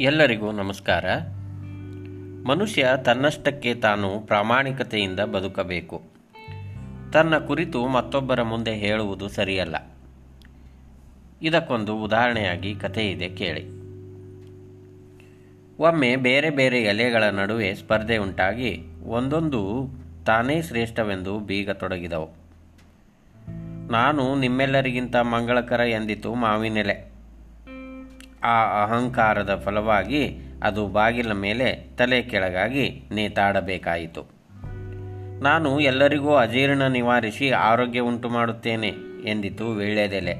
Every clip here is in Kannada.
ಎಲ್ಲರಿಗೂ ನಮಸ್ಕಾರ. ಮನುಷ್ಯ ತನ್ನಷ್ಟಕ್ಕೆ ತಾನು ಪ್ರಾಮಾಣಿಕತೆಯಿಂದ ಬದುಕಬೇಕು. ತನ್ನ ಕುರಿತು ಮತ್ತೊಬ್ಬರ ಮುಂದೆ ಹೇಳುವುದು ಸರಿಯಲ್ಲ. ಇದಕ್ಕೊಂದು ಉದಾಹರಣೆಯಾಗಿ ಕಥೆ ಇದೆ ಕೇಳಿ. ಒಮ್ಮೆ ಬೇರೆ ಬೇರೆ ಎಲೆಗಳ ನಡುವೆ ಸ್ಪರ್ಧೆ ಉಂಟಾಗಿ ಒಂದೊಂದು ತಾನೇ ಶ್ರೇಷ್ಠವೆಂದು ಬೀಗ ತೊಡಗಿದವು. ನಾನು ನಿಮ್ಮೆಲ್ಲರಿಗಿಂತ ಮಂಗಳಕರ ಎಂದಿತು ಮಾವಿನೆಲೆ. ಆ ಅಹಂಕಾರದ ಫಲವಾಗಿ ಅದು ಬಾಗಿಲ ಮೇಲೆ ತಲೆ ಕೆಳಗಾಗಿ ನೇತಾಡಬೇಕಾಯಿತು. ನಾನು ಎಲ್ಲರಿಗೂ ಅಜೀರ್ಣ ನಿವಾರಿಸಿ ಆರೋಗ್ಯ ಉಂಟು ಮಾಡುತ್ತೇನೆ ಎಂದಿತು ವೀಳ್ಯದೆಲೆ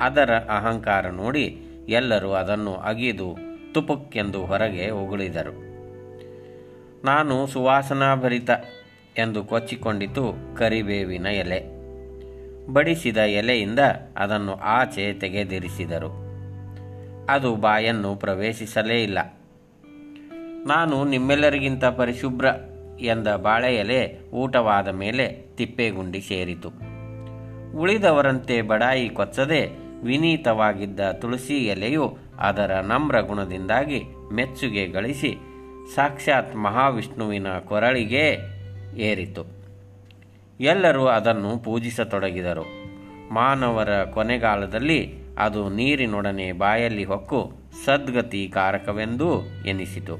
ಅದರ ಅಹಂಕಾರ ನೋಡಿ ಎಲ್ಲರೂ ಅದನ್ನು ಅಗಿದು ತುಪುಕ್ಕೆಂದು ಹೊರಗೆ ಉಗುಳಿದರು ನಾನು ಸುವಾಸನಾಭರಿತ ಎಂದು ಕೊಚ್ಚಿಕೊಂಡಿತು ಕರಿಬೇವಿನ ಎಲೆ. ಬಡಿಸಿದ ಎಲೆಯಿಂದ ಅದನ್ನು ಆಚೆ ತೆಗೆದಿರಿಸಿದರು. ಅದು ಬಾಯನ್ನು ಪ್ರವೇಶಿಸಲೇ ಇಲ್ಲ. ನಾನು ನಿಮ್ಮೆಲ್ಲರಿಗಿಂತ ಪರಿಶುಭ್ರ ಎಂದ ಬಾಳೆ ಎಲೆ ಊಟವಾದ ಮೇಲೆ ತಿಪ್ಪೆಗುಂಡಿ ಸೇರಿತು. ಉಳಿದವರಂತೆ ಬಡಾಯಿ ಕೊಚ್ಚದೆ ವಿನೀತವಾಗಿದ್ದ ತುಳಸಿ ಎಲೆಯು ಅದರ ನಮ್ರ ಗುಣದಿಂದಾಗಿ ಮೆಚ್ಚುಗೆ ಗಳಿಸಿ ಸಾಕ್ಷಾತ್ ಮಹಾವಿಷ್ಣುವಿನ ಕೊರಳಿಗೆ ಏರಿತು. ಎಲ್ಲರೂ ಅದನ್ನು ಪೂಜಿಸತೊಡಗಿದರು. ಮಾನವರ ಕೊನೆಗಾಲದಲ್ಲಿ ಅದು ನೀರಿನೊಡನೆ ಬಾಯಲ್ಲಿ ಹೊಕ್ಕು ಸದ್ಗತಿ ಕಾರಕವೆಂದೂ ಎನಿಸಿತು.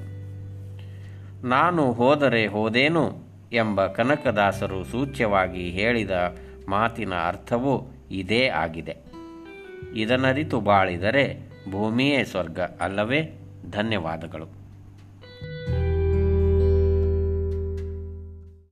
ನಾನು ಹೋದರೆ ಹೋದೇನು ಎಂಬ ಕನಕದಾಸರು ಸೂಚ್ಯವಾಗಿ ಹೇಳಿದ ಮಾತಿನ ಅರ್ಥವು ಇದೇ ಆಗಿದೆ. ಇದನ್ನರಿತು ಬಾಳಿದರೆ ಭೂಮಿಯೇ ಸ್ವರ್ಗ ಅಲ್ಲವೇ? ಧನ್ಯವಾದಗಳು.